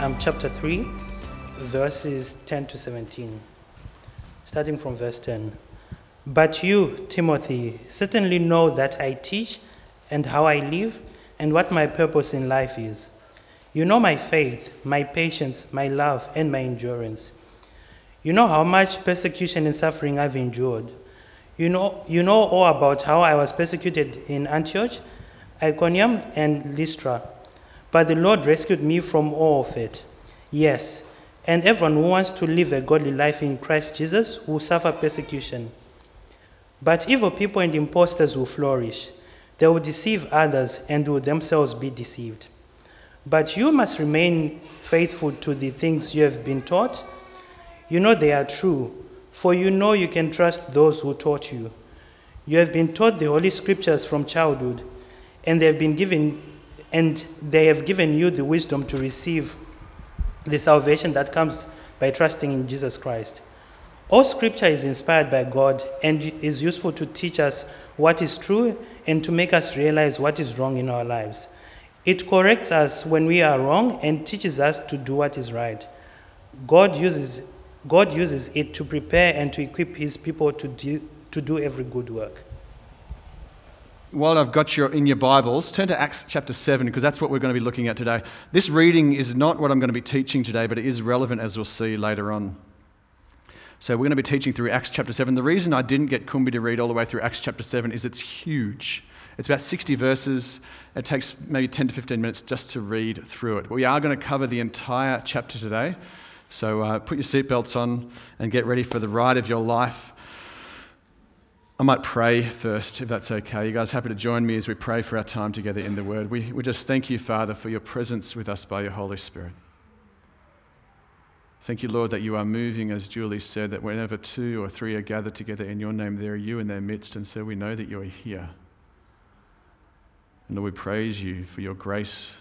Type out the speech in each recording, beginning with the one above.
um, chapter 3, verses 10 to 17. Starting from verse 10. But you, Timothy, certainly know that I teach and how I live and what my purpose in life is. You know my faith, my patience, my love, and my endurance. You know how much persecution and suffering I've endured. You know, you know all about how I was persecuted in Antioch, Iconium, and Lystra. But the Lord rescued me from all of it. Yes, and everyone who wants to live a godly life in Christ Jesus will suffer persecution. But evil people and impostors will flourish. They will deceive others and will themselves be deceived. But you must remain faithful to the things you have been taught. You know they are true, for you know you can trust those who taught you. You have been taught the Holy Scriptures from childhood, and they have been given and they have given you the wisdom to receive the salvation that comes by trusting in Jesus Christ. All scripture is inspired by God and is useful to teach us what is true and to make us realize what is wrong in our lives. It corrects us when we are wrong and teaches us to do what is right. God uses, God uses it to prepare and to equip his people to do, to do every good work while I've got you in your Bibles, turn to Acts chapter 7 because that's what we're going to be looking at today. This reading is not what I'm going to be teaching today, but it is relevant as we'll see later on. So we're going to be teaching through Acts chapter 7. The reason I didn't get Kumbi to read all the way through Acts chapter 7 is it's huge. It's about 60 verses. It takes maybe 10 to 15 minutes just to read through it. We are going to cover the entire chapter today. So uh, put your seatbelts on and get ready for the ride of your life I might pray first, if that's okay. You guys happy to join me as we pray for our time together in the Word? We, we just thank you, Father, for your presence with us by your Holy Spirit. Thank you, Lord, that you are moving, as Julie said, that whenever two or three are gathered together in your name, there are you in their midst. And so we know that you are here. And Lord, we praise you for your grace.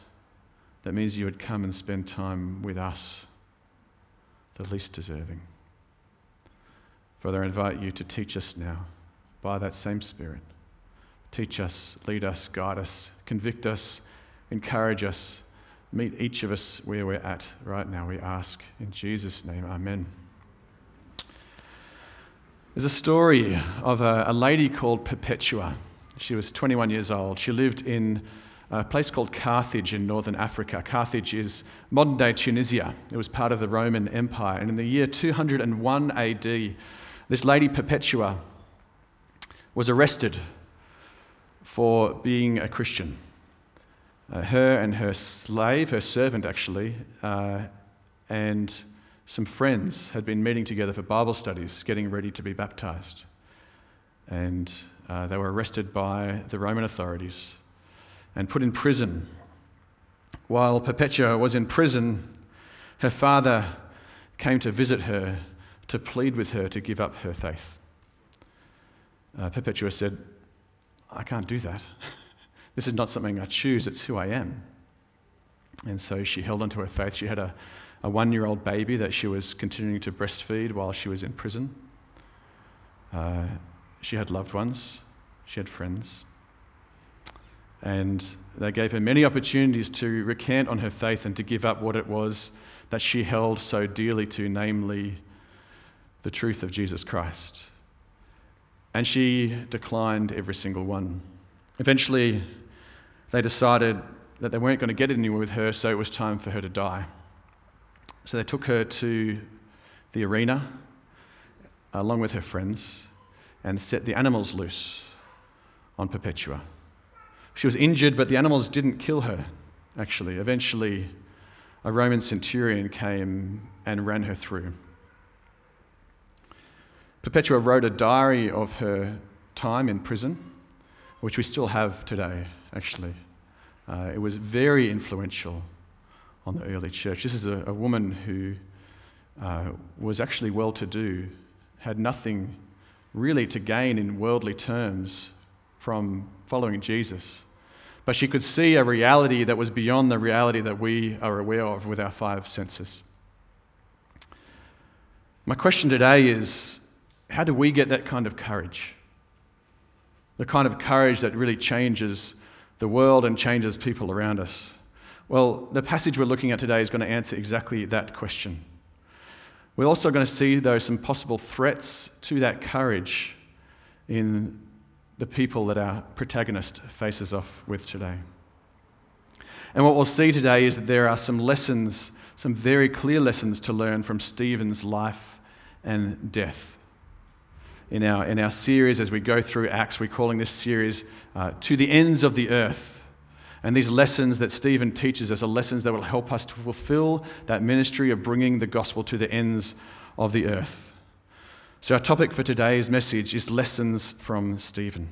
That means you would come and spend time with us, the least deserving. Father, I invite you to teach us now by that same Spirit. Teach us, lead us, guide us, convict us, encourage us. Meet each of us where we're at right now, we ask. In Jesus' name, Amen. There's a story of a, a lady called Perpetua. She was 21 years old. She lived in a place called Carthage in northern Africa. Carthage is modern day Tunisia. It was part of the Roman Empire. And in the year 201 AD, this lady Perpetua was arrested for being a Christian. Uh, her and her slave, her servant actually, uh, and some friends had been meeting together for Bible studies, getting ready to be baptized. And uh, they were arrested by the Roman authorities and put in prison. While Perpetua was in prison, her father came to visit her to plead with her to give up her faith uh, Perpetua said, I can't do that. this is not something I choose, it's who I am. And so she held onto her faith. She had a, a one year old baby that she was continuing to breastfeed while she was in prison. Uh, she had loved ones, she had friends. And they gave her many opportunities to recant on her faith and to give up what it was that she held so dearly to, namely the truth of Jesus Christ. And she declined every single one. Eventually, they decided that they weren't going to get anywhere with her, so it was time for her to die. So they took her to the arena along with her friends and set the animals loose on Perpetua. She was injured, but the animals didn't kill her, actually. Eventually, a Roman centurion came and ran her through. Perpetua wrote a diary of her time in prison, which we still have today, actually. Uh, it was very influential on the early church. This is a, a woman who uh, was actually well to do, had nothing really to gain in worldly terms from following Jesus. But she could see a reality that was beyond the reality that we are aware of with our five senses. My question today is how do we get that kind of courage? The kind of courage that really changes the world and changes people around us. Well, the passage we're looking at today is going to answer exactly that question. We're also going to see, though, some possible threats to that courage in the people that our protagonist faces off with today. And what we'll see today is that there are some lessons, some very clear lessons to learn from Stephen's life and death. In our, in our series, as we go through Acts, we're calling this series uh, To the Ends of the Earth. And these lessons that Stephen teaches us are lessons that will help us to fulfill that ministry of bringing the gospel to the ends of the earth. So, our topic for today's message is lessons from Stephen.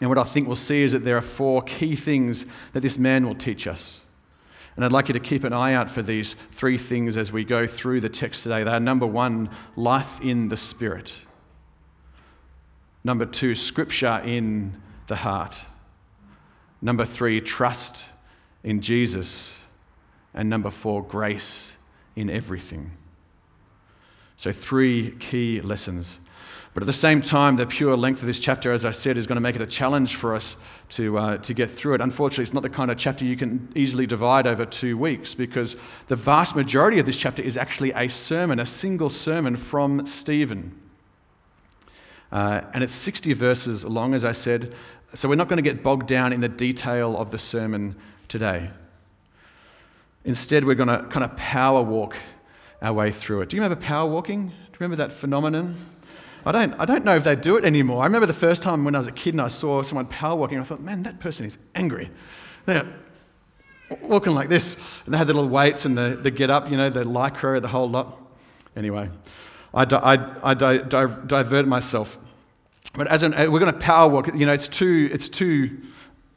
And what I think we'll see is that there are four key things that this man will teach us. And I'd like you to keep an eye out for these three things as we go through the text today. They are number one, life in the Spirit. Number two, scripture in the heart. Number three, trust in Jesus. And number four, grace in everything. So, three key lessons. But at the same time, the pure length of this chapter, as I said, is going to make it a challenge for us to, uh, to get through it. Unfortunately, it's not the kind of chapter you can easily divide over two weeks because the vast majority of this chapter is actually a sermon, a single sermon from Stephen. Uh, and it's 60 verses long, as I said. So we're not going to get bogged down in the detail of the sermon today. Instead, we're going to kind of power walk our way through it. Do you remember power walking? Do you remember that phenomenon? I don't, I don't know if they do it anymore. I remember the first time when I was a kid and I saw someone power walking, I thought, man, that person is angry. They're walking like this. And they had the little weights and the, the get up, you know, the lycra, the whole lot. Anyway, I, di- I, I di- di- diverted myself. But as an, uh, we're going to power walk, you know, it's too, it's too,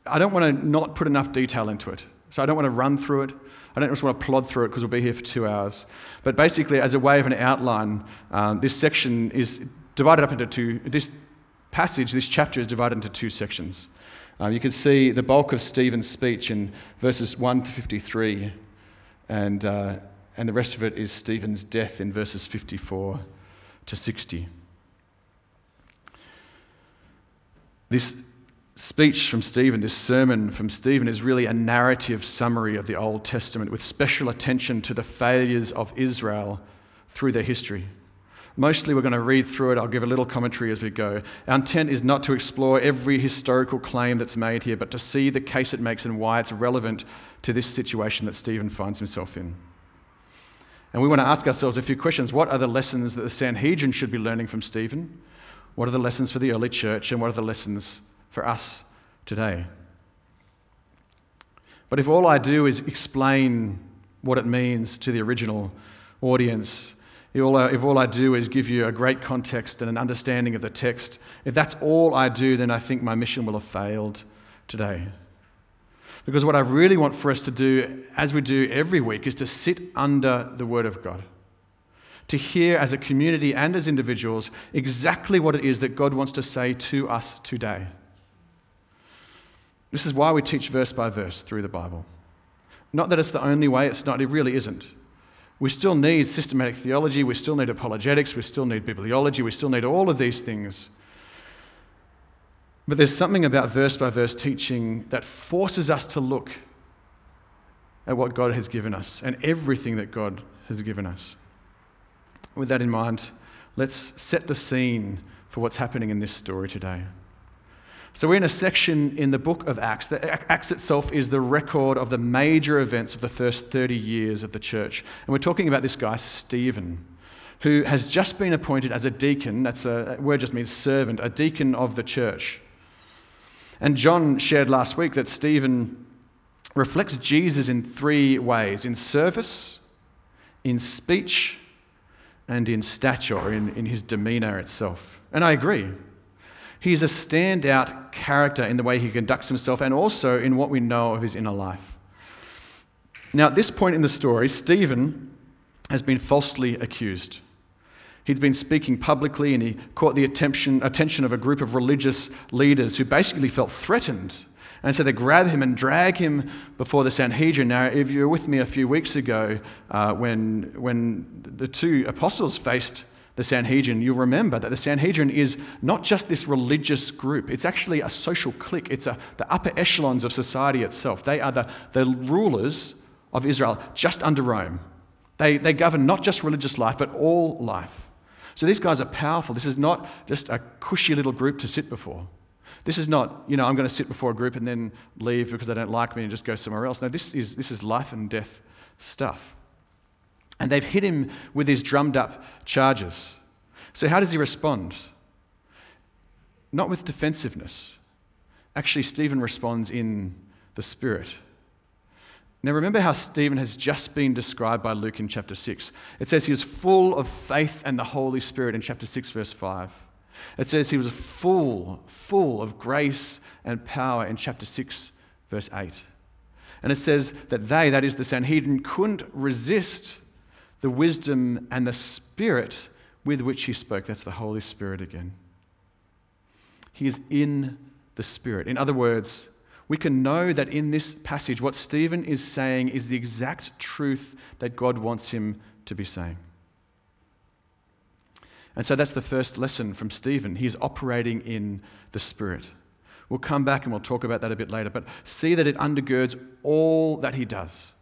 I don't want to not put enough detail into it. So I don't want to run through it. I don't just want to plod through it because we'll be here for two hours. But basically, as a way of an outline, um, this section is divided up into two. This passage, this chapter is divided into two sections. Um, you can see the bulk of Stephen's speech in verses 1 to 53, and, uh, and the rest of it is Stephen's death in verses 54 to 60. This speech from Stephen, this sermon from Stephen, is really a narrative summary of the Old Testament with special attention to the failures of Israel through their history. Mostly, we're going to read through it. I'll give a little commentary as we go. Our intent is not to explore every historical claim that's made here, but to see the case it makes and why it's relevant to this situation that Stephen finds himself in. And we want to ask ourselves a few questions. What are the lessons that the Sanhedrin should be learning from Stephen? What are the lessons for the early church? And what are the lessons for us today. But if all I do is explain what it means to the original audience, if all, I, do is give you a great context and an understanding of the text, if that's all I do, then I think my mission will have failed today. Because what I really want for us to do, as we do every week, is to sit under the Word of God. To hear as a community and as individuals exactly what it is that God wants to say to us today. This is why we teach verse by verse through the Bible. Not that it's the only way, it's not, it really isn't. We still need systematic theology, we still need apologetics, we still need bibliology, we still need all of these things. But there's something about verse by verse teaching that forces us to look at what God has given us and everything that God has given us. With that in mind, let's set the scene for what's happening in this story today. So, we're in a section in the book of Acts. The Acts itself is the record of the major events of the first 30 years of the church. And we're talking about this guy, Stephen, who has just been appointed as a deacon. That's a that word just means servant, a deacon of the church. And John shared last week that Stephen reflects Jesus in three ways in service, in speech, and in stature, in, in his demeanor itself. And I agree. He's a standout character in the way he conducts himself and also in what we know of his inner life. Now, at this point in the story, Stephen has been falsely accused. He'd been speaking publicly and he caught the attention, attention of a group of religious leaders who basically felt threatened. And so they grab him and drag him before the Sanhedrin. Now, if you were with me a few weeks ago uh, when, when the two apostles faced the Sanhedrin, you'll remember that the Sanhedrin is not just this religious group, it's actually a social clique. It's a, the upper echelons of society itself. They are the, the rulers of Israel just under Rome. They, they govern not just religious life, but all life. So these guys are powerful. This is not just a cushy little group to sit before. This is not, you know, I'm going to sit before a group and then leave because they don't like me and just go somewhere else. No, this is, this is life and death stuff. And they've hit him with these drummed up charges. So, how does he respond? Not with defensiveness. Actually, Stephen responds in the Spirit. Now, remember how Stephen has just been described by Luke in chapter 6. It says he was full of faith and the Holy Spirit in chapter 6, verse 5. It says he was full, full of grace and power in chapter 6, verse 8. And it says that they, that is the Sanhedrin, couldn't resist the wisdom and the spirit with which he spoke. That's the Holy Spirit again. He is in the Spirit. In other words, we can know that in this passage, what Stephen is saying is the exact truth that God wants him to be saying. And so that's the first lesson from Stephen. He is operating in the Spirit. We'll come back and we'll talk about that a bit later, but see that it undergirds all that he does.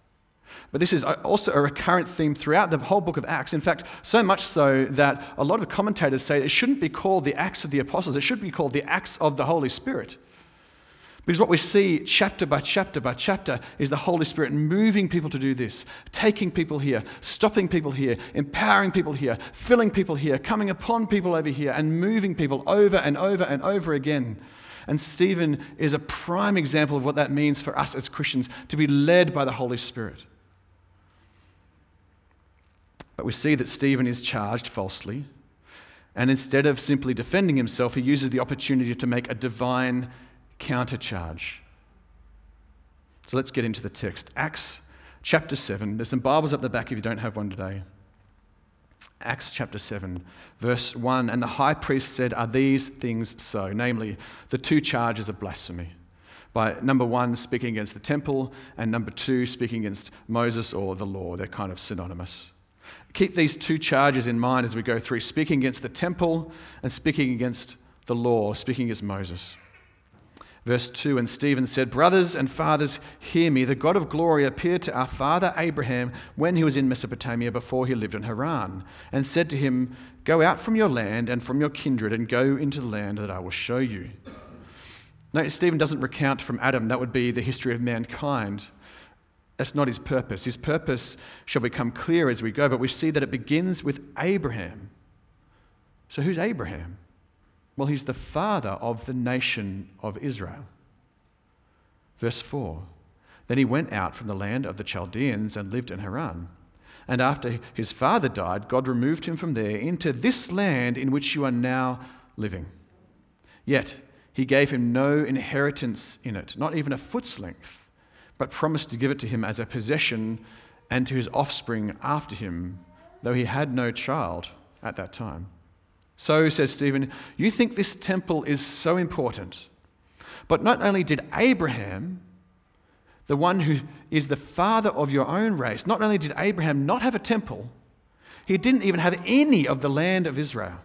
But this is also a recurrent theme throughout the whole book of Acts. In fact, so much so that a lot of commentators say it shouldn't be called the Acts of the Apostles, it should be called the Acts of the Holy Spirit. Because what we see chapter by chapter by chapter is the Holy Spirit moving people to do this, taking people here, stopping people here, empowering people here, filling people here, coming upon people over here, and moving people over and over and over again. And Stephen is a prime example of what that means for us as Christians to be led by the Holy Spirit. But we see that Stephen is charged falsely. And instead of simply defending himself, he uses the opportunity to make a divine countercharge. So let's get into the text. Acts chapter 7. There's some Bibles up the back if you don't have one today. Acts chapter 7, verse 1. And the high priest said, Are these things so? Namely, the two charges of blasphemy. By number one, speaking against the temple, and number two, speaking against Moses or the law. They're kind of synonymous. Keep these two charges in mind as we go through speaking against the temple and speaking against the law, speaking against Moses. Verse 2 And Stephen said, Brothers and fathers, hear me. The God of glory appeared to our father Abraham when he was in Mesopotamia before he lived in Haran, and said to him, Go out from your land and from your kindred and go into the land that I will show you. Note, Stephen doesn't recount from Adam, that would be the history of mankind. That's not his purpose. His purpose shall become clear as we go, but we see that it begins with Abraham. So, who's Abraham? Well, he's the father of the nation of Israel. Verse 4 Then he went out from the land of the Chaldeans and lived in Haran. And after his father died, God removed him from there into this land in which you are now living. Yet he gave him no inheritance in it, not even a foot's length but promised to give it to him as a possession and to his offspring after him, though he had no child at that time. So, says Stephen, you think this temple is so important. But not only did Abraham, the one who is the father of your own race, not only did Abraham not have a temple, he didn't even have any of the land of Israel.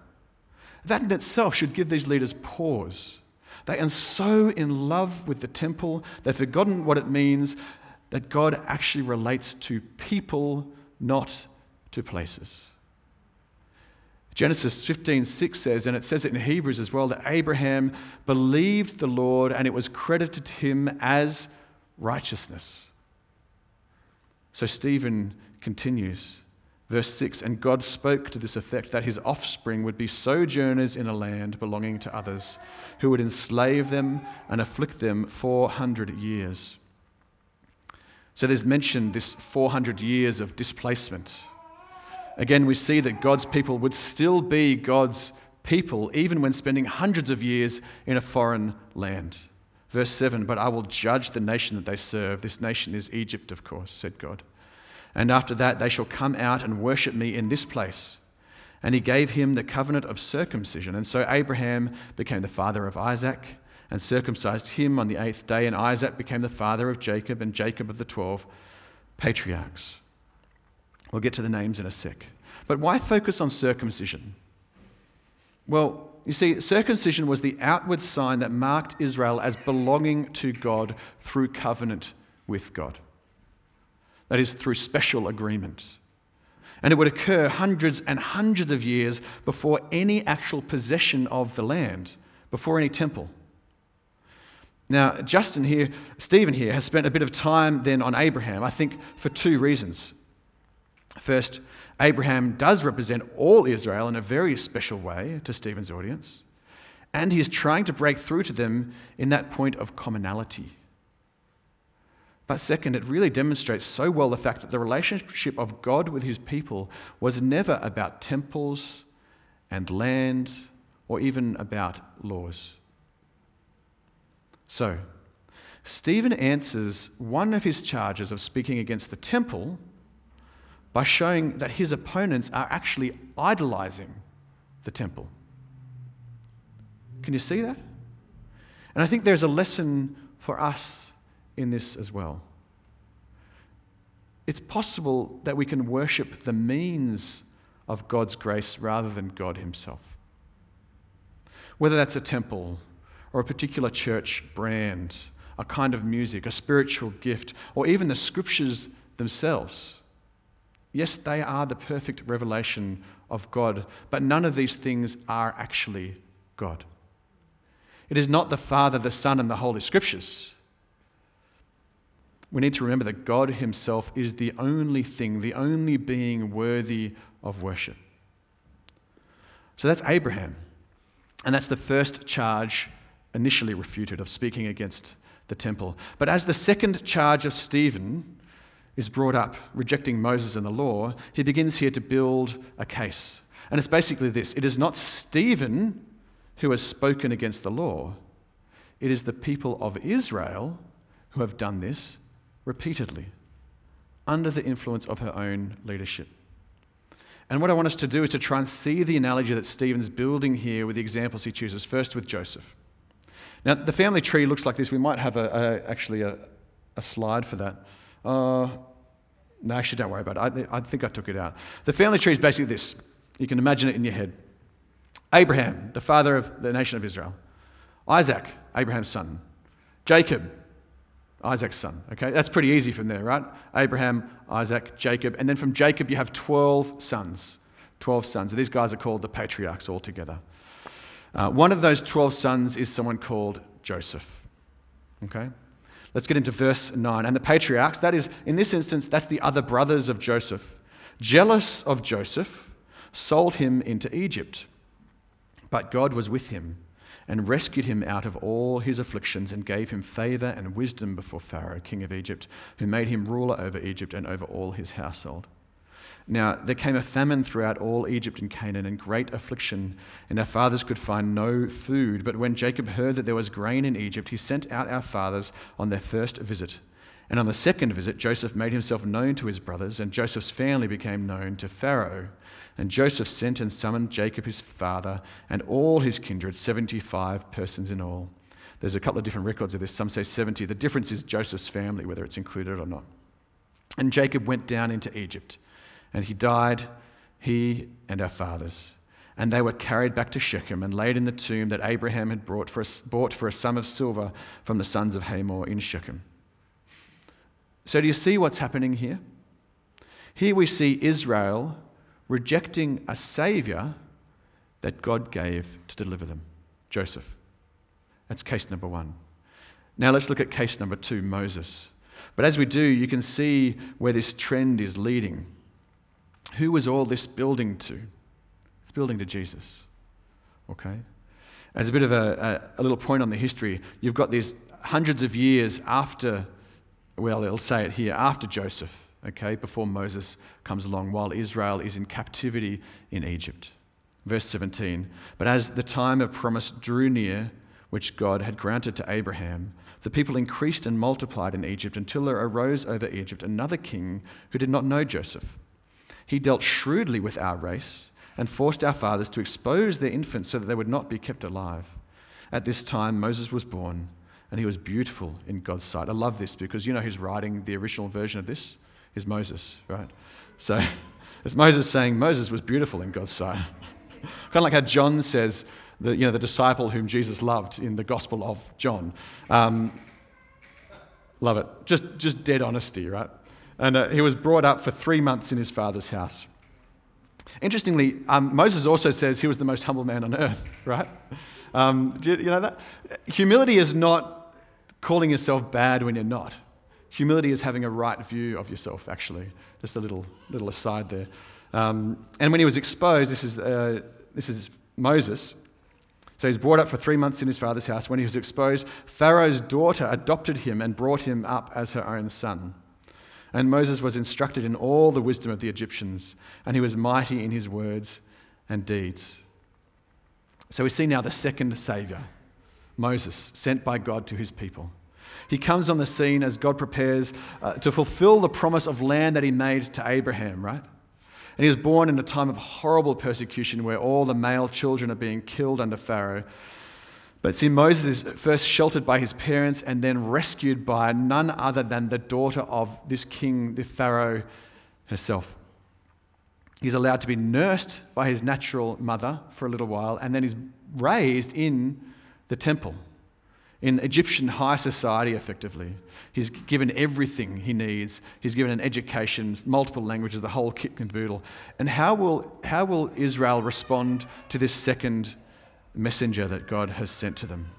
That in itself should give these leaders pause. They are so in love with the temple, they've forgotten what it means that God actually relates to people, not to places. Genesis 15:6 says, and it says it in Hebrews as well, that Abraham believed the Lord and it was credited to him as righteousness. So Stephen continues. Verse 6 And God spoke to this effect that his offspring would be sojourners in a land belonging to others, who would enslave them and afflict them 400 years. So there's mentioned this 400 years of displacement. Again, we see that God's people would still be God's people even when spending hundreds of years in a foreign land. Verse 7 But I will judge the nation that they serve. This nation is Egypt, of course, said God. And after that, they shall come out and worship me in this place. And he gave him the covenant of circumcision. And so Abraham became the father of Isaac and circumcised him on the eighth day. And Isaac became the father of Jacob, and Jacob of the twelve patriarchs. We'll get to the names in a sec. But why focus on circumcision? Well, you see, circumcision was the outward sign that marked Israel as belonging to God through covenant with God. That is, through special agreements. And it would occur hundreds and hundreds of years before any actual possession of the land, before any temple. Now, Justin here, Stephen here, has spent a bit of time then on Abraham, I think for two reasons. First, Abraham does represent all Israel in a very special way to Stephen's audience, and he's trying to break through to them in that point of commonality. But second, it really demonstrates so well the fact that the relationship of God with his people was never about temples and land or even about laws. So, Stephen answers one of his charges of speaking against the temple by showing that his opponents are actually idolizing the temple. Can you see that? And I think there's a lesson for us in this as well. It's possible that we can worship the means of God's grace rather than God Himself. Whether that's a temple or a particular church brand, a kind of music, a spiritual gift, or even the scriptures themselves. Yes, they are the perfect revelation of God, but none of these things are actually God. It is not the Father, the Son, and the Holy Scriptures. We need to remember that God Himself is the only thing, the only being worthy of worship. So that's Abraham. And that's the first charge initially refuted of speaking against the temple. But as the second charge of Stephen is brought up, rejecting Moses and the law, he begins here to build a case. And it's basically this it is not Stephen who has spoken against the law, it is the people of Israel who have done this repeatedly under the influence of her own leadership. And what I want us to do is to try and see the analogy that Stephen's building here with the examples he chooses, first with Joseph. Now, the family tree looks like this. We might have a, a actually a, a, slide for that. Uh, no, actually, don't worry about it. I, I think I took it out. The family tree is basically this. You can imagine it in your head Abraham, the father of the nation of Israel. Isaac, Abraham's son. Jacob, Isaac's son. Okay, that's pretty easy from there, right? Abraham, Isaac, Jacob. And then from Jacob, you have 12 sons. 12 sons. These guys are called the patriarchs altogether. Uh, one of those 12 sons is someone called Joseph. Okay? Let's get into verse 9. And the patriarchs, that is, in this instance, that's the other brothers of Joseph, jealous of Joseph, sold him into Egypt. But God was with him and rescued him out of all his afflictions and gave him favor and wisdom before Pharaoh, king of Egypt, who made him ruler over Egypt and over all his household. Now, there came a famine throughout all Egypt and Canaan, and great affliction, and our fathers could find no food. But when Jacob heard that there was grain in Egypt, he sent out our fathers on their first visit. And on the second visit, Joseph made himself known to his brothers, and Joseph's family became known to Pharaoh. And Joseph sent and summoned Jacob his father and all his kindred, 75 persons in all. There's a couple of different records of this. Some say 70. The difference is Joseph's family, whether it's included or not. And Jacob went down into Egypt. And he died, he and our fathers. And they were carried back to Shechem and laid in the tomb that Abraham had brought for a, bought for a sum of silver from the sons of Hamor in Shechem. So, do you see what's happening here? Here we see Israel rejecting a savior that God gave to deliver them Joseph. That's case number one. Now, let's look at case number two Moses. But as we do, you can see where this trend is leading. Who was all this building to? It's building to Jesus. Okay? As a bit of a, a, a little point on the history, you've got these hundreds of years after, well, it'll say it here, after Joseph, okay, before Moses comes along, while Israel is in captivity in Egypt. Verse 17 But as the time of promise drew near, which God had granted to Abraham, the people increased and multiplied in Egypt until there arose over Egypt another king who did not know Joseph. He dealt shrewdly with our race and forced our fathers to expose their infants so that they would not be kept alive. At this time, Moses was born, and he was beautiful in God's sight. I love this because you know who's writing the original version of this? Is Moses, right? So it's Moses saying Moses was beautiful in God's sight. kind of like how John says, the, you know, the disciple whom Jesus loved in the Gospel of John. Um, love it. Just, just dead honesty, right? And uh, he was brought up for three months in his father's house. Interestingly, um, Moses also says he was the most humble man on earth, right? Um, do you, you know that? Humility is not calling yourself bad when you're not. Humility is having a right view of yourself, actually. Just a little, little aside there. Um, and when he was exposed, this is, uh, this is Moses. So he's brought up for three months in his father's house. When he was exposed, Pharaoh's daughter adopted him and brought him up as her own son. And Moses was instructed in all the wisdom of the Egyptians, and he was mighty in his words and deeds. So we see now the second Savior, Moses, sent by God to his people. He comes on the scene as God prepares uh, to fulfill the promise of land that he made to Abraham, right? And he was born in a time of horrible persecution where all the male children are being killed under Pharaoh. But see, Moses is first sheltered by his parents and then rescued by none other than the daughter of this king, the Pharaoh herself. He's allowed to be nursed by his natural mother for a little while, and then he's raised in the temple, in Egyptian high society, effectively. He's given everything he needs. He's given an education, multiple languages, the whole kit and caboodle. And how will, how will Israel respond to this second messenger that God has sent to them.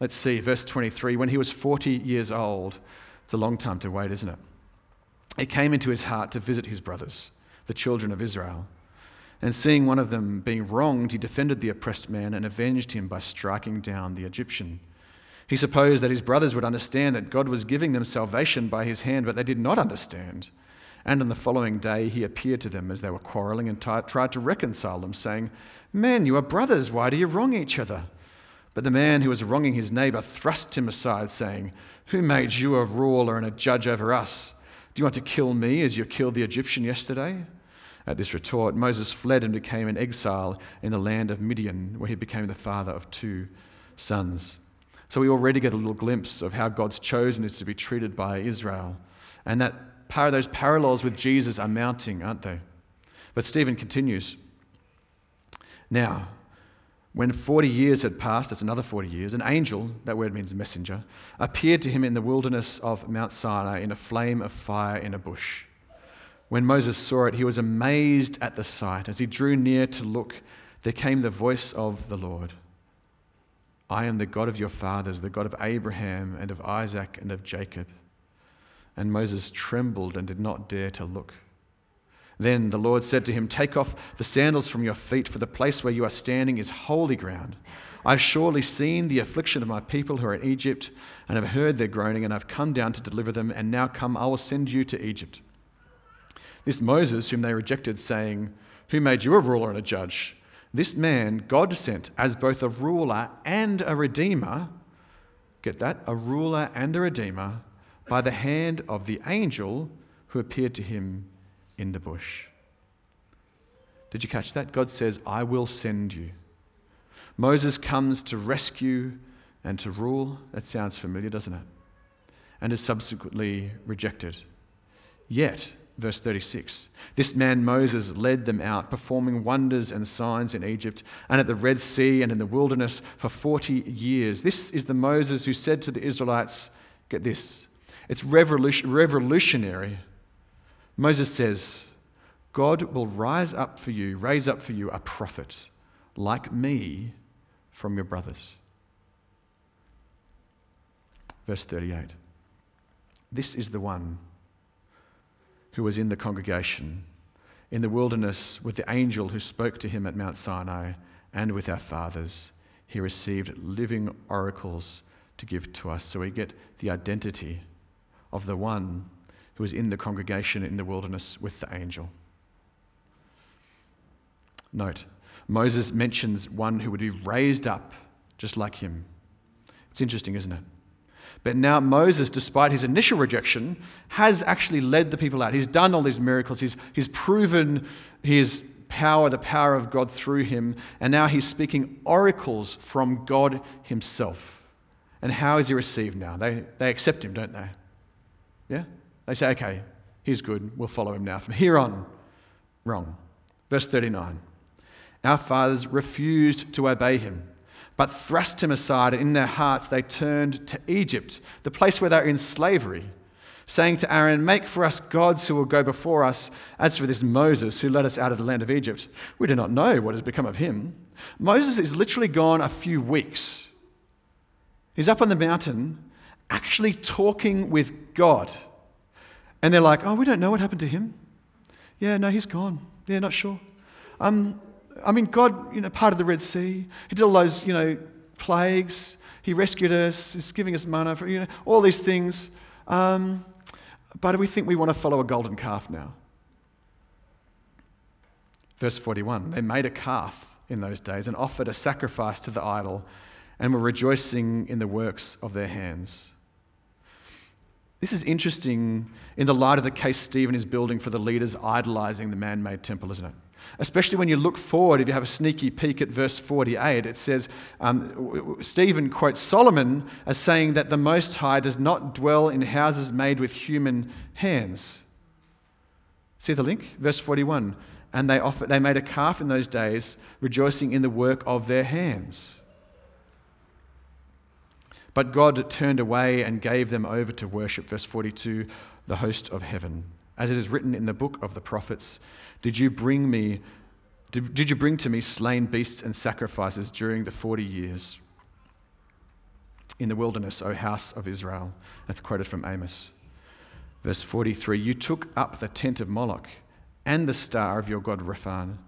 Let's see, verse 23. When he was 40 years old, it's a long time to wait, isn't it? It came into his heart to visit his brothers, the children of Israel. And seeing one of them being wronged, he defended the oppressed man and avenged him by striking down the Egyptian. He supposed that his brothers would understand that God was giving them salvation by his hand, but they did not understand. And on the following day, he appeared to them as they were quarreling and t- tried to reconcile them, saying, Men, you are brothers. Why do you wrong each other? But the man who was wronging his neighbor thrust him aside, saying, Who made you a ruler and a judge over us? Do you want to kill me as you killed the Egyptian yesterday? At this retort, Moses fled and became an exile in the land of Midian, where he became the father of two sons. So we already get a little glimpse of how God's chosen is to be treated by Israel, and that those parallels with Jesus are mounting, aren't they? But Stephen continues. Now, when 40 years had passed, that's another 40 years, an angel, that word means messenger, appeared to him in the wilderness of Mount Sinai in a flame of fire in a bush. When Moses saw it, he was amazed at the sight. As he drew near to look, there came the voice of the Lord I am the God of your fathers, the God of Abraham and of Isaac and of Jacob. And Moses trembled and did not dare to look. Then the Lord said to him, Take off the sandals from your feet, for the place where you are standing is holy ground. I've surely seen the affliction of my people who are in Egypt, and have heard their groaning, and I've come down to deliver them, and now come, I will send you to Egypt. This Moses, whom they rejected, saying, Who made you a ruler and a judge? This man God sent as both a ruler and a redeemer. Get that? A ruler and a redeemer by the hand of the angel who appeared to him in the bush. Did you catch that? God says, I will send you. Moses comes to rescue and to rule. That sounds familiar, doesn't it? And is subsequently rejected. Yet, verse 36, this man Moses led them out, performing wonders and signs in Egypt and at the Red Sea and in the wilderness for 40 years. This is the Moses who said to the Israelites, Get this, it's revolutionary. Moses says, God will rise up for you, raise up for you a prophet like me from your brothers. Verse 38. This is the one who was in the congregation in the wilderness with the angel who spoke to him at Mount Sinai and with our fathers. He received living oracles to give to us. So we get the identity of the one who was in the congregation in the wilderness with the angel. Note, Moses mentions one who would be raised up just like him. It's interesting, isn't it? But now Moses, despite his initial rejection, has actually led the people out. He's done all these miracles. He's, he's proven his power, the power of God through him. And now he's speaking oracles from God himself. And how is he received now? They, they accept him, don't they? Yeah? They say, okay, he's good. We'll follow him now. From here on, wrong. Verse 39 Our fathers refused to obey him but thrust him aside, and in their hearts they turned to Egypt, the place where they're in slavery, saying to Aaron, Make for us gods who will go before us. As for this Moses, who led us out of the land of Egypt, we do not know what has become of him. Moses is literally gone a few weeks. He's up on the mountain, actually talking with God. And they're like, Oh, we don't know what happened to him. Yeah, no, he's gone. Yeah, not sure. Um, I mean, God, you know, part of the Red Sea. He did all those, you know, plagues. He rescued us. He's giving us manna for, you know, all these things. Um, but we think we want to follow a golden calf now. Verse 41 They made a calf in those days and offered a sacrifice to the idol and were rejoicing in the works of their hands. This is interesting in the light of the case Stephen is building for the leaders idolizing the man made temple, isn't it? Especially when you look forward, if you have a sneaky peek at verse 48, it says, um, Stephen quotes Solomon as saying that the Most High does not dwell in houses made with human hands. See the link? Verse 41. And they, offer, they made a calf in those days, rejoicing in the work of their hands. But God turned away and gave them over to worship. Verse 42 the host of heaven. As it is written in the book of the prophets, did you bring me did, you bring to me slain beasts and sacrifices during the 40 years in the wilderness, O house of Israel? That's quoted from Amos. Verse 43 You took up the tent of Moloch and the star of your god Rephan,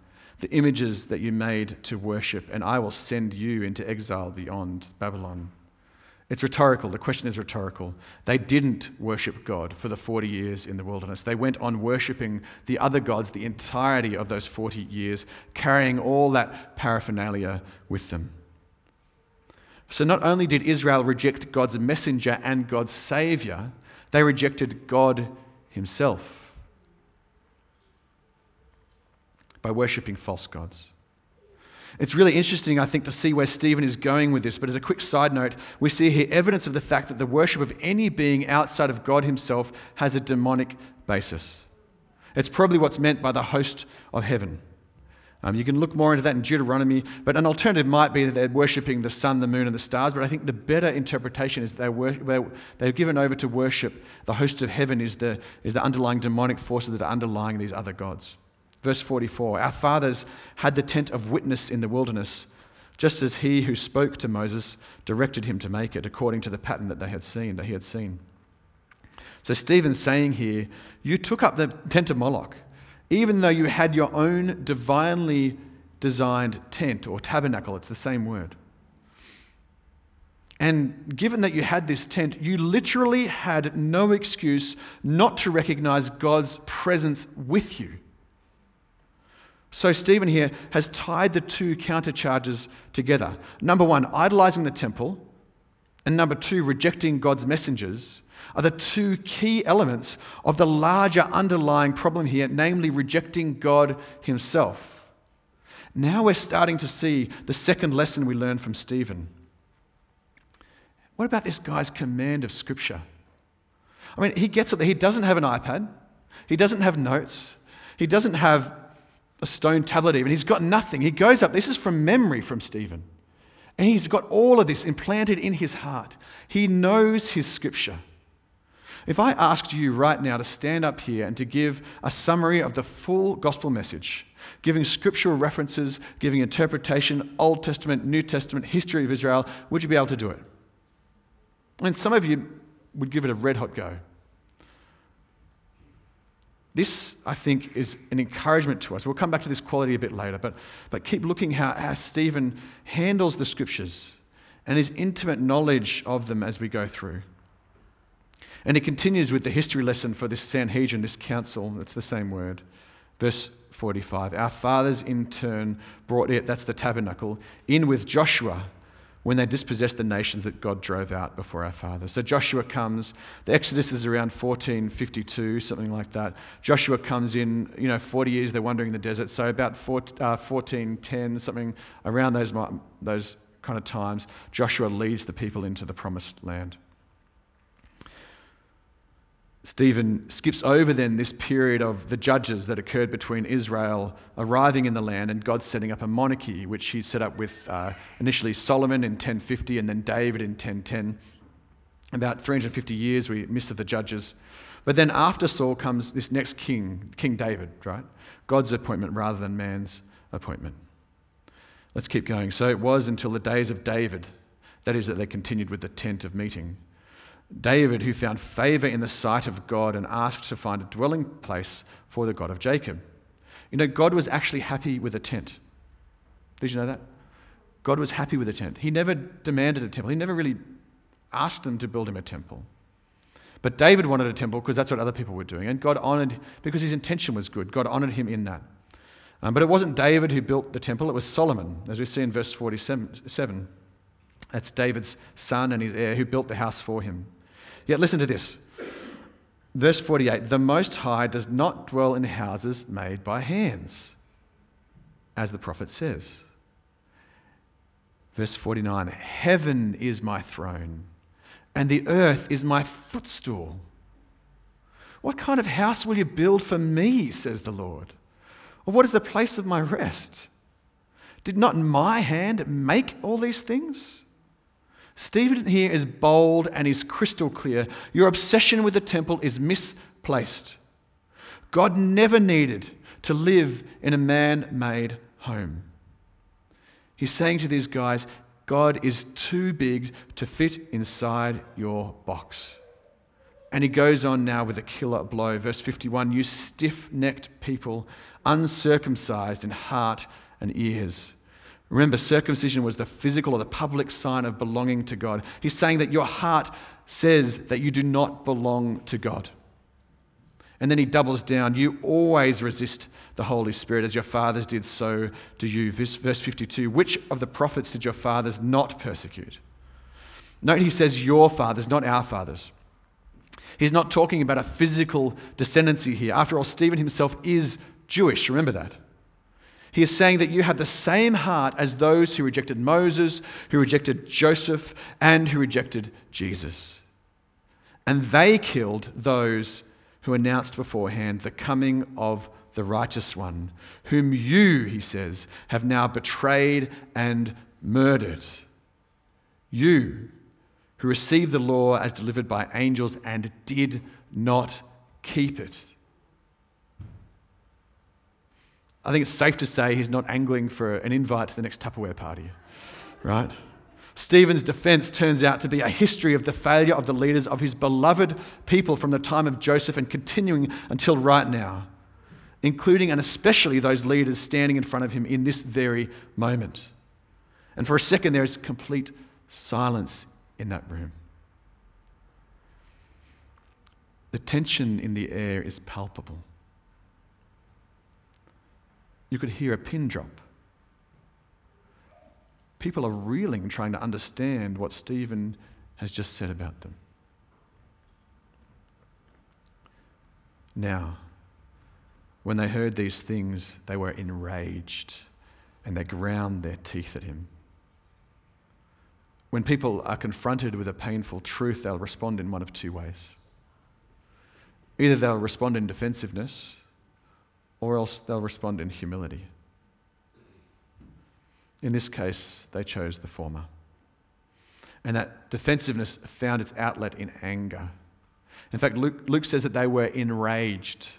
the images that you made to worship, and I will send you into exile beyond Babylon. It's rhetorical. The question is rhetorical. They didn't worship God for the 40 years in the wilderness. They went on worshiping the other gods the entirety of those 40 years, carrying all that paraphernalia with them. So not only did Israel reject God's messenger and God's savior, they rejected God himself by worshiping false gods. It's really interesting, I think, to see where Stephen is going with this. But as a quick side note, we see here evidence of the fact that the worship of any being outside of God himself has a demonic basis. It's probably what's meant by the host of heaven. Um, you can look more into that in Deuteronomy, but an alternative might be that they're worshipping the sun, the moon, and the stars. But I think the better interpretation is they're, they're, they're given over to worship. The host of heaven is the, is the underlying demonic forces that are underlying these other gods. Verse 44 Our fathers had the tent of witness in the wilderness, just as he who spoke to Moses directed him to make it, according to the pattern that they had seen, that he had seen. So Stephen's saying here, you took up the tent of Moloch, even though you had your own divinely designed tent or tabernacle, it's the same word. And given that you had this tent, you literally had no excuse not to recognize God's presence with you. So, Stephen here has tied the two countercharges together. Number one, idolizing the temple, and number two, rejecting God's messengers are the two key elements of the larger underlying problem here, namely rejecting God Himself. Now we're starting to see the second lesson we learned from Stephen. What about this guy's command of Scripture? I mean, he gets up there, he doesn't have an iPad, he doesn't have notes, he doesn't have a stone tablet even. He's got nothing. He goes up. This is from memory from Stephen. And he's got all of this implanted in his heart. He knows his scripture. If I asked you right now to stand up here and to give a summary of the full gospel message, giving scriptural references, giving interpretation, Old Testament, New Testament, history of Israel, would you be able to do it? And some of you would give it a red hot go. This, I think, is an encouragement to us. We'll come back to this quality a bit later, but, but keep looking how, how Stephen handles the scriptures and his intimate knowledge of them as we go through. And he continues with the history lesson for this Sanhedrin, this council. It's the same word. Verse 45. Our fathers in turn brought it, that's the tabernacle, in with Joshua when they dispossessed the nations that God drove out before our fathers. So Joshua comes, the Exodus is around 1452, something like that. Joshua comes in, you know, 40 years they're wandering the desert, so about 14, uh, 1410, something around those, those kind of times, Joshua leads the people into the promised land. Stephen skips over then this period of the judges that occurred between Israel arriving in the land and God setting up a monarchy, which he set up with uh, initially Solomon in 1050 and then David in 1010. About 350 years we miss of the judges. But then after Saul comes this next king, King David, right? God's appointment rather than man's appointment. Let's keep going. So it was until the days of David, that is, that they continued with the tent of meeting David, who found favor in the sight of God and asked to find a dwelling place for the God of Jacob. You know, God was actually happy with a tent. Did you know that? God was happy with a tent. He never demanded a temple, he never really asked them to build him a temple. But David wanted a temple because that's what other people were doing. And God honored, because his intention was good, God honored him in that. Um, but it wasn't David who built the temple, it was Solomon, as we see in verse 47. That's David's son and his heir who built the house for him. Yet listen to this. Verse 48 The Most High does not dwell in houses made by hands, as the prophet says. Verse 49 Heaven is my throne, and the earth is my footstool. What kind of house will you build for me, says the Lord? Or what is the place of my rest? Did not my hand make all these things? Stephen here is bold and is crystal clear. Your obsession with the temple is misplaced. God never needed to live in a man made home. He's saying to these guys, God is too big to fit inside your box. And he goes on now with a killer blow. Verse 51 You stiff necked people, uncircumcised in heart and ears. Remember, circumcision was the physical or the public sign of belonging to God. He's saying that your heart says that you do not belong to God. And then he doubles down. You always resist the Holy Spirit as your fathers did, so do you. Verse 52 Which of the prophets did your fathers not persecute? Note he says your fathers, not our fathers. He's not talking about a physical descendancy here. After all, Stephen himself is Jewish. Remember that. He is saying that you have the same heart as those who rejected Moses, who rejected Joseph, and who rejected Jesus. And they killed those who announced beforehand the coming of the righteous one, whom you, he says, have now betrayed and murdered. You, who received the law as delivered by angels and did not keep it. I think it's safe to say he's not angling for an invite to the next Tupperware party, right? Stephen's defense turns out to be a history of the failure of the leaders of his beloved people from the time of Joseph and continuing until right now, including and especially those leaders standing in front of him in this very moment. And for a second, there is complete silence in that room. The tension in the air is palpable you could hear a pin drop. People are reeling, trying to understand what Stephen has just said about them. Now, when they heard these things, they were enraged and they ground their teeth at him. When people are confronted with a painful truth, they'll respond in one of two ways. Either they'll respond in defensiveness, or else they'll respond in humility. In this case, they chose the former. And that defensiveness found its outlet in anger. In fact, Luke, Luke says that they were enraged.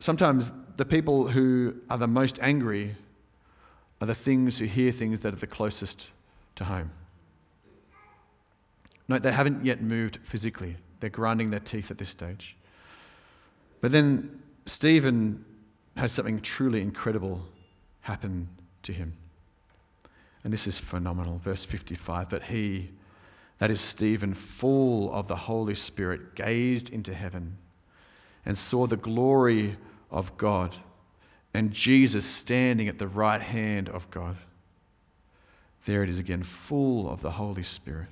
Sometimes the people who are the most angry are the things who hear things that are the closest to home. Note, they haven't yet moved physically. They're grinding their teeth at this stage. But then Stephen has something truly incredible happen to him. And this is phenomenal. Verse 55 But he, that is Stephen, full of the Holy Spirit, gazed into heaven and saw the glory of God and Jesus standing at the right hand of God. There it is again, full of the Holy Spirit.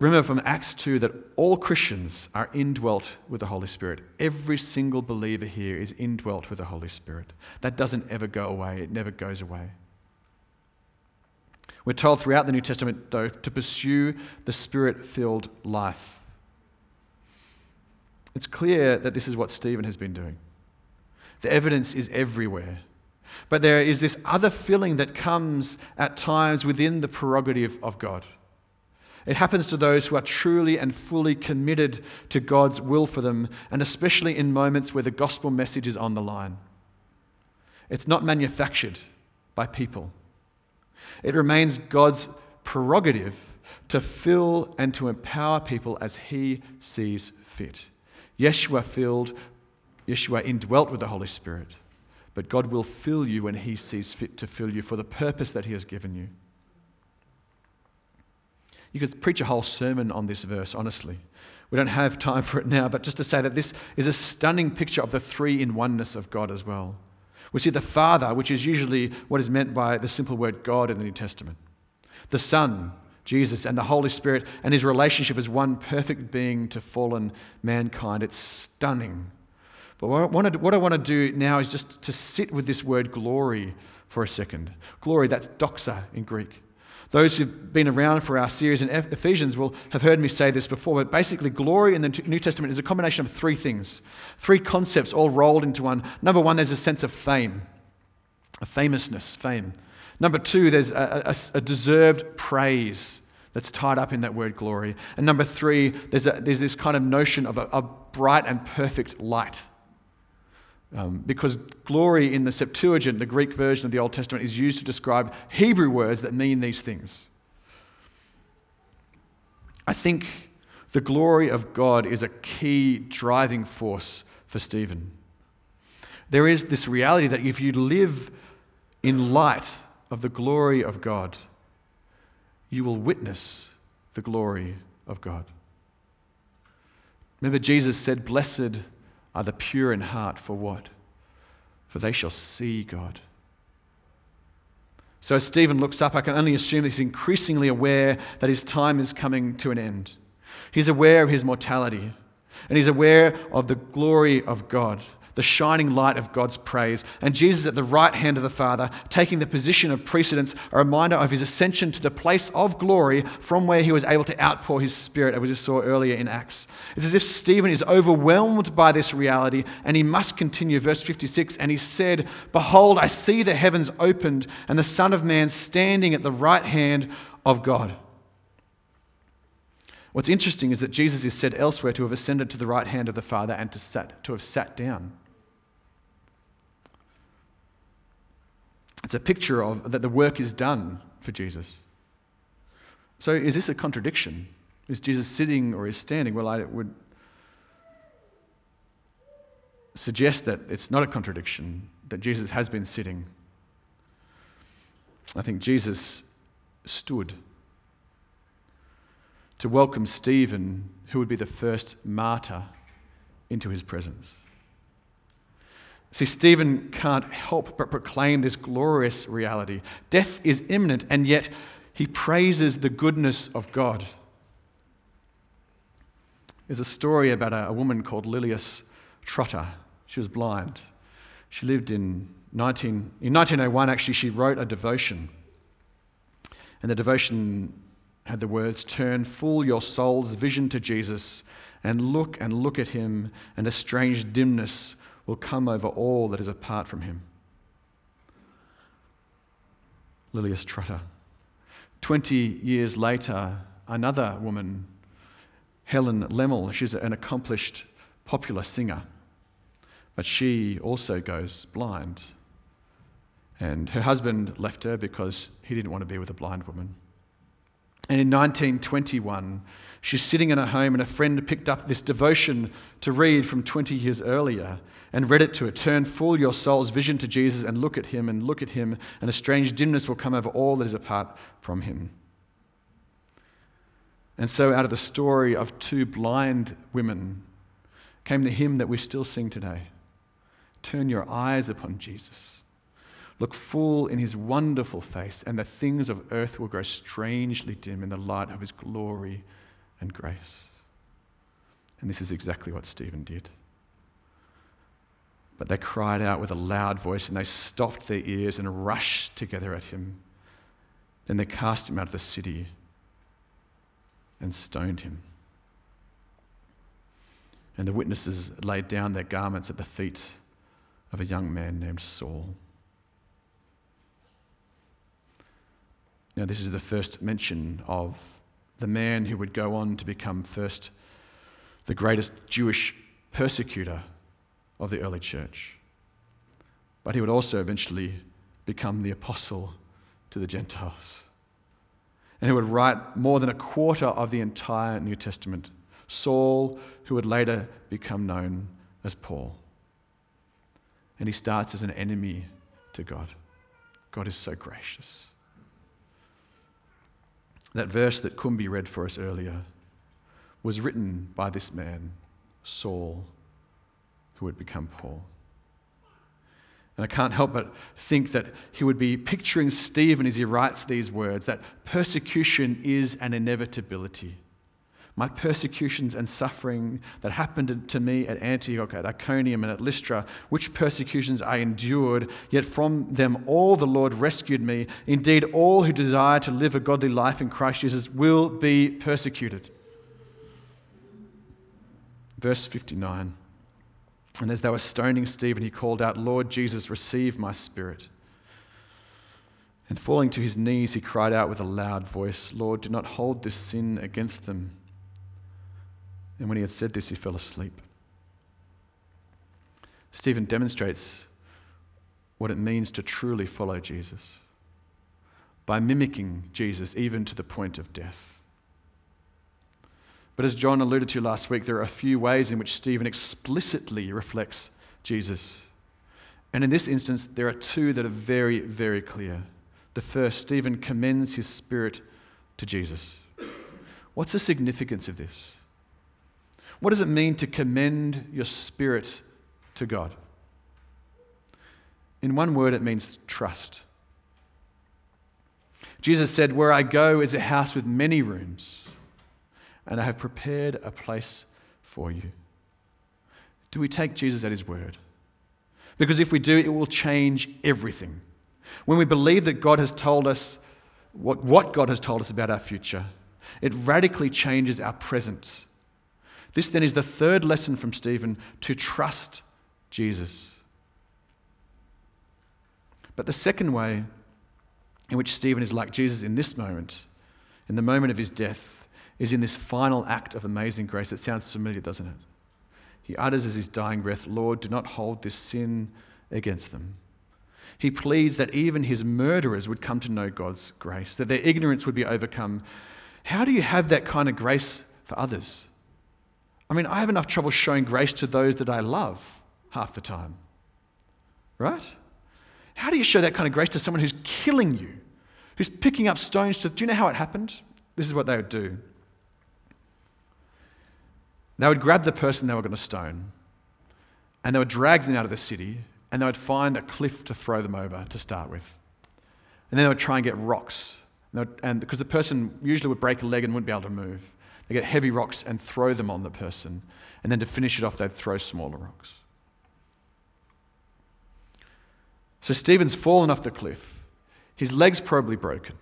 Remember from Acts 2 that all Christians are indwelt with the Holy Spirit. Every single believer here is indwelt with the Holy Spirit. That doesn't ever go away, it never goes away. We're told throughout the New Testament, though, to pursue the spirit filled life. It's clear that this is what Stephen has been doing. The evidence is everywhere. But there is this other feeling that comes at times within the prerogative of God. It happens to those who are truly and fully committed to God's will for them, and especially in moments where the gospel message is on the line. It's not manufactured by people, it remains God's prerogative to fill and to empower people as He sees fit. Yeshua filled, Yeshua indwelt with the Holy Spirit, but God will fill you when He sees fit to fill you for the purpose that He has given you. You could preach a whole sermon on this verse, honestly. We don't have time for it now, but just to say that this is a stunning picture of the three in oneness of God as well. We see the Father, which is usually what is meant by the simple word God in the New Testament, the Son, Jesus, and the Holy Spirit, and his relationship as one perfect being to fallen mankind. It's stunning. But what I, want to, what I want to do now is just to sit with this word glory for a second. Glory, that's doxa in Greek. Those who've been around for our series in Ephesians will have heard me say this before, but basically, glory in the New Testament is a combination of three things, three concepts all rolled into one. Number one, there's a sense of fame, a famousness, fame. Number two, there's a, a, a deserved praise that's tied up in that word glory. And number three, there's, a, there's this kind of notion of a, a bright and perfect light. Um, because glory in the Septuagint, the Greek version of the Old Testament, is used to describe Hebrew words that mean these things. I think the glory of God is a key driving force for Stephen. There is this reality that if you live in light of the glory of God, you will witness the glory of God. Remember, Jesus said, Blessed are the pure in heart, for what? For they shall see God. So as Stephen looks up, I can only assume that he's increasingly aware that his time is coming to an end. He's aware of his mortality, and he's aware of the glory of God the shining light of God's praise, and Jesus at the right hand of the Father, taking the position of precedence, a reminder of his ascension to the place of glory from where he was able to outpour his Spirit, as we just saw earlier in Acts. It's as if Stephen is overwhelmed by this reality, and he must continue. Verse 56 And he said, Behold, I see the heavens opened, and the Son of Man standing at the right hand of God. What's interesting is that Jesus is said elsewhere to have ascended to the right hand of the Father and to, sat, to have sat down. It's a picture of that the work is done for Jesus. So is this a contradiction? Is Jesus sitting or is standing? Well, I would suggest that it's not a contradiction, that Jesus has been sitting. I think Jesus stood to welcome Stephen, who would be the first martyr, into his presence. See, Stephen can't help but proclaim this glorious reality. Death is imminent, and yet he praises the goodness of God. There's a story about a, woman called Lilias Trotter. She was blind. She lived in 19, in 1901, actually, she wrote a devotion. And the devotion had the words Turn full your soul's vision to Jesus and look and look at him, and a strange dimness will come over all that is apart from him. Lilias Trotter. Twenty years later, another woman, Helen Lemmel, she's an accomplished popular singer, but she also goes blind. And her husband left her because he didn't want to be with a blind woman. And in 1921, she's sitting in her home, and a friend picked up this devotion to read from 20 years earlier and read it to her. Turn full your soul's vision to Jesus and look at him and look at him, and a strange dimness will come over all that is apart from him. And so, out of the story of two blind women, came the hymn that we still sing today Turn your eyes upon Jesus. Look full in his wonderful face, and the things of earth will grow strangely dim in the light of his glory and grace. And this is exactly what Stephen did. But they cried out with a loud voice and they stopped their ears and rushed together at him. Then they cast him out of the city and stoned him. And the witnesses laid down their garments at the feet of a young man named Saul. Now, this is the first mention of the man who would go on to become first the greatest Jewish persecutor of the early church. But he would also eventually become the apostle to the Gentiles. And he would write more than a quarter of the entire New Testament. Saul, who would later become known as Paul. And he starts as an enemy to God. God is so gracious. That verse that Kumbi read for us earlier was written by this man, Saul, who would become Paul. And I can't help but think that he would be picturing Stephen as he writes these words that persecution is an inevitability. My persecutions and suffering that happened to me at Antioch, at Iconium, and at Lystra, which persecutions I endured, yet from them all the Lord rescued me. Indeed, all who desire to live a godly life in Christ Jesus will be persecuted. Verse 59. And as they were stoning Stephen, he called out, Lord Jesus, receive my spirit. And falling to his knees, he cried out with a loud voice, Lord, do not hold this sin against them. And when he had said this, he fell asleep. Stephen demonstrates what it means to truly follow Jesus by mimicking Jesus even to the point of death. But as John alluded to last week, there are a few ways in which Stephen explicitly reflects Jesus. And in this instance, there are two that are very, very clear. The first, Stephen commends his spirit to Jesus. What's the significance of this? What does it mean to commend your spirit to God? In one word, it means trust. Jesus said, Where I go is a house with many rooms and I have prepared a place for you. Do we take Jesus at his word? Because if we do, it will change everything. When we believe that God has told us what, what God has told us about our future, it radically changes our present. This then is the third lesson from Stephen to trust Jesus. But the second way in which Stephen is like Jesus in this moment, in the moment of his death, is in this final act of amazing grace. It sounds familiar, doesn't it? He utters as his dying breath, Lord, do not hold this sin against them. He pleads that even his murderers would come to know God's grace, that their ignorance would be overcome. How do you have that kind of grace for others? I mean, I have enough trouble showing grace to those that I love half the time. Right? How do you show that kind of grace to someone who's killing you, who's picking up stones to. Do you know how it happened? This is what they would do. They would grab the person they were going to stone and they would drag them out of the city and they would find a cliff to throw them over to start with. And then they would try and get rocks. And, and because the person usually would break a leg and wouldn't be able to move, they get heavy rocks and throw them on the person. And then to finish it off, they'd throw smaller rocks. So Stephen's fallen off the cliff. His leg's probably broken.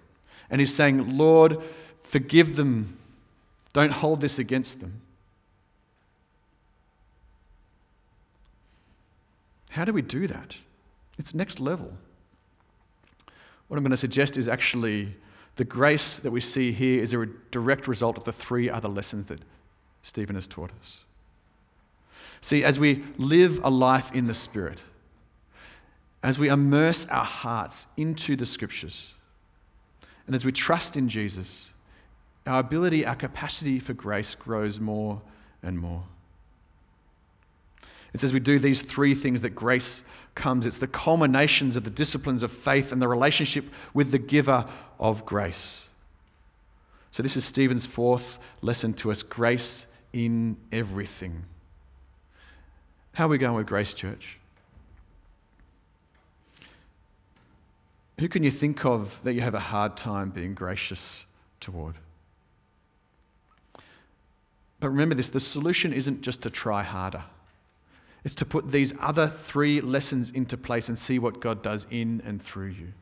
And he's saying, Lord, forgive them. Don't hold this against them. How do we do that? It's next level. What I'm going to suggest is actually the grace that we see here is a direct result of the three other lessons that Stephen has taught us. See, as we live a life in the Spirit, as we immerse our hearts into the Scriptures, and as we trust in Jesus, our ability, our capacity for grace grows more and more. It's as we do these three things that grace comes. It's the culminations of the disciplines of faith and the relationship with the giver of grace. So, this is Stephen's fourth lesson to us grace in everything. How are we going with Grace Church? Who can you think of that you have a hard time being gracious toward? But remember this the solution isn't just to try harder, it's to put these other three lessons into place and see what God does in and through you.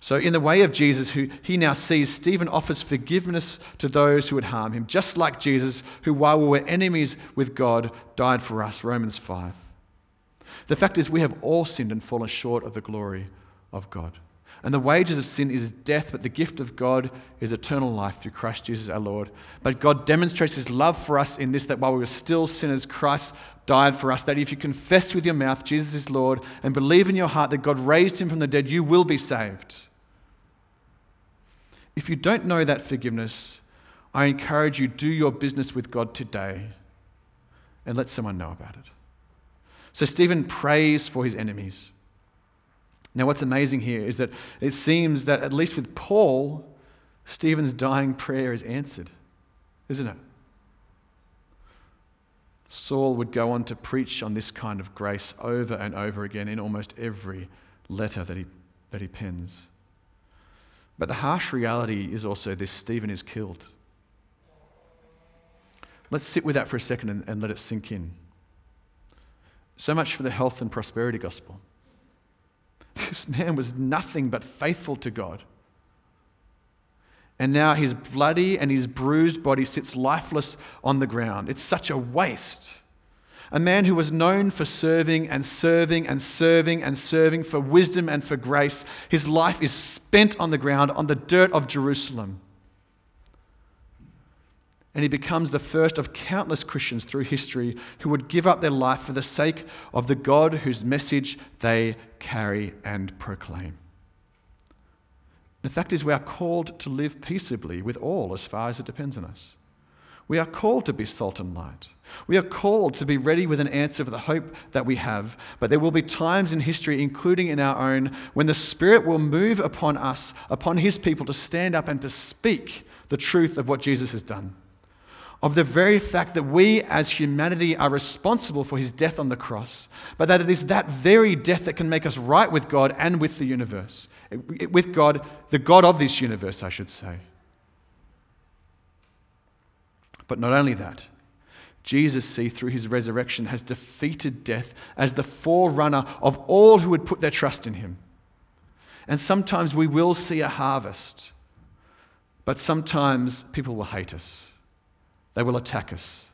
So, in the way of Jesus, who he now sees, Stephen offers forgiveness to those who would harm him, just like Jesus, who, while we were enemies with God, died for us. Romans 5. The fact is, we have all sinned and fallen short of the glory of God. And the wages of sin is death, but the gift of God is eternal life through Christ Jesus our Lord. But God demonstrates his love for us in this that while we were still sinners, Christ died for us. That if you confess with your mouth Jesus is Lord and believe in your heart that God raised him from the dead, you will be saved. If you don't know that forgiveness, I encourage you do your business with God today and let someone know about it. So Stephen prays for his enemies. Now, what's amazing here is that it seems that, at least with Paul, Stephen's dying prayer is answered, isn't it? Saul would go on to preach on this kind of grace over and over again in almost every letter that he, that he pens. But the harsh reality is also this Stephen is killed. Let's sit with that for a second and, and let it sink in. So much for the health and prosperity gospel. This man was nothing but faithful to God. And now his bloody and his bruised body sits lifeless on the ground. It's such a waste. A man who was known for serving and serving and serving and serving for wisdom and for grace. His life is spent on the ground, on the dirt of Jerusalem and he becomes the first of countless Christians through history who would give up their life for the sake of the God whose message they carry and proclaim. The fact is, we are called to live peaceably with all as far as it depends on us. We are called to be salt and light. We are called to be ready with an answer for the hope that we have. But there will be times in history, including in our own, when the Spirit will move upon us, upon His people, to stand up and to speak the truth of what Jesus has done of the very fact that we as humanity are responsible for his death on the cross, but that it is that very death that can make us right with God and with the universe. With God, the God of this universe, I should say. But not only that, Jesus, see, through his resurrection, has defeated death as the forerunner of all who would put their trust in him. And sometimes we will see a harvest, but sometimes people will hate us. They will attack us.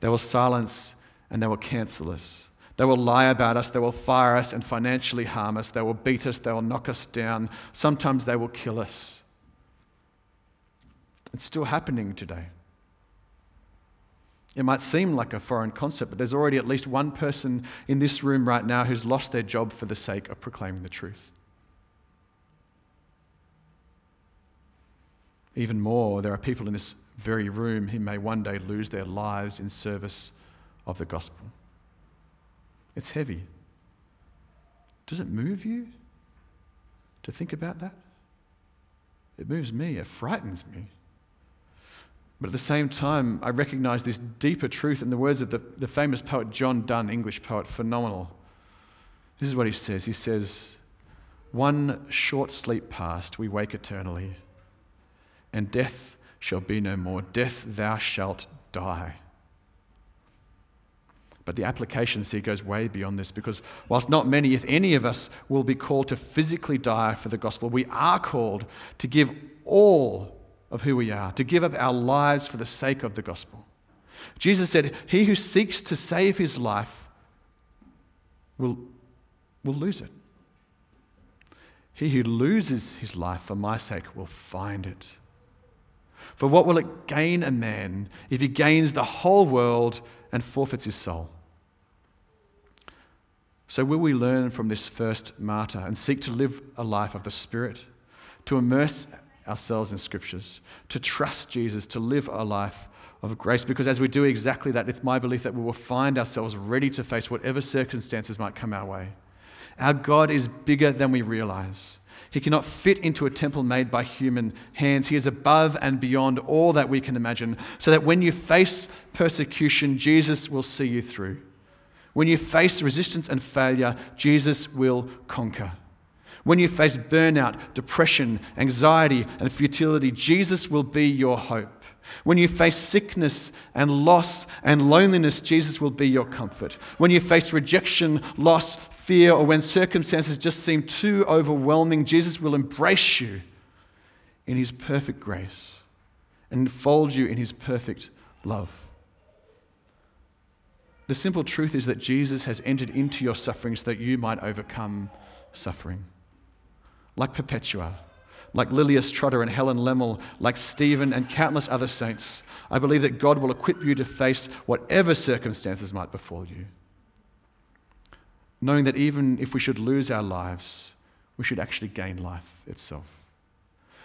They will silence and they will cancel us. They will lie about us. They will fire us and financially harm us. They will beat us. They will knock us down. Sometimes they will kill us. It's still happening today. It might seem like a foreign concept, but there's already at least one person in this room right now who's lost their job for the sake of proclaiming the truth. Even more, there are people in this very room who may one day lose their lives in service of the gospel. It's heavy. Does it move you to think about that? It moves me, it frightens me. But at the same time, I recognize this deeper truth in the words of the, the famous poet John Donne, English poet, phenomenal. This is what he says He says, One short sleep past, we wake eternally, and death shall be no more. Death, thou shalt die. But the application, see, goes way beyond this because whilst not many, if any of us, will be called to physically die for the gospel, we are called to give all of who we are, to give up our lives for the sake of the gospel. Jesus said, He who seeks to save his life will, will lose it. He who loses his life for my sake will find it. For what will it gain a man if he gains the whole world and forfeits his soul? So, will we learn from this first martyr and seek to live a life of the Spirit, to immerse ourselves in Scriptures, to trust Jesus, to live a life of grace? Because as we do exactly that, it's my belief that we will find ourselves ready to face whatever circumstances might come our way. Our God is bigger than we realize. He cannot fit into a temple made by human hands. He is above and beyond all that we can imagine, so that when you face persecution, Jesus will see you through. When you face resistance and failure, Jesus will conquer. When you face burnout, depression, anxiety, and futility, Jesus will be your hope. When you face sickness and loss and loneliness, Jesus will be your comfort. When you face rejection, loss, fear, or when circumstances just seem too overwhelming, Jesus will embrace you in his perfect grace and enfold you in his perfect love. The simple truth is that Jesus has entered into your suffering so that you might overcome suffering. Like Perpetua, like Lilias Trotter and Helen Lemmel, like Stephen and countless other saints, I believe that God will equip you to face whatever circumstances might befall you. Knowing that even if we should lose our lives, we should actually gain life itself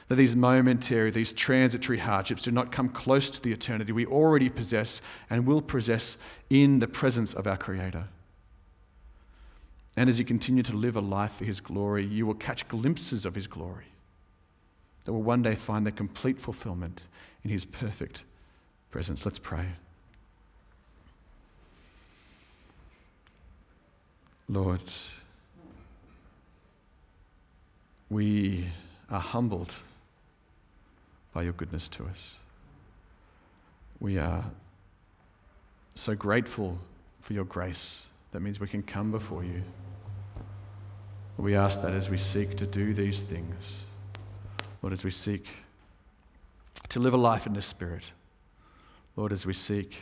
that these momentary, these transitory hardships do not come close to the eternity we already possess and will possess in the presence of our Creator. And as you continue to live a life for His glory, you will catch glimpses of His glory that will one day find their complete fulfillment in His perfect presence. Let's pray. Lord, we are humbled by your goodness to us. We are so grateful for your grace. That means we can come before you. We ask that as we seek to do these things, Lord, as we seek to live a life in the Spirit, Lord, as we seek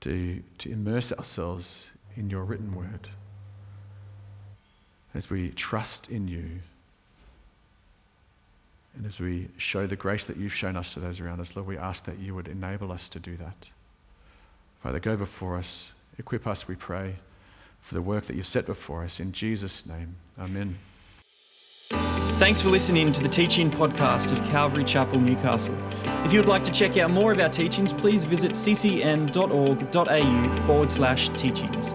to, to immerse ourselves in your written word, as we trust in you and as we show the grace that you've shown us to those around us, Lord, we ask that you would enable us to do that. Father, go before us, equip us, we pray, for the work that you've set before us. In Jesus' name, amen. Thanks for listening to the teaching podcast of Calvary Chapel, Newcastle. If you would like to check out more of our teachings, please visit ccn.org.au forward slash teachings.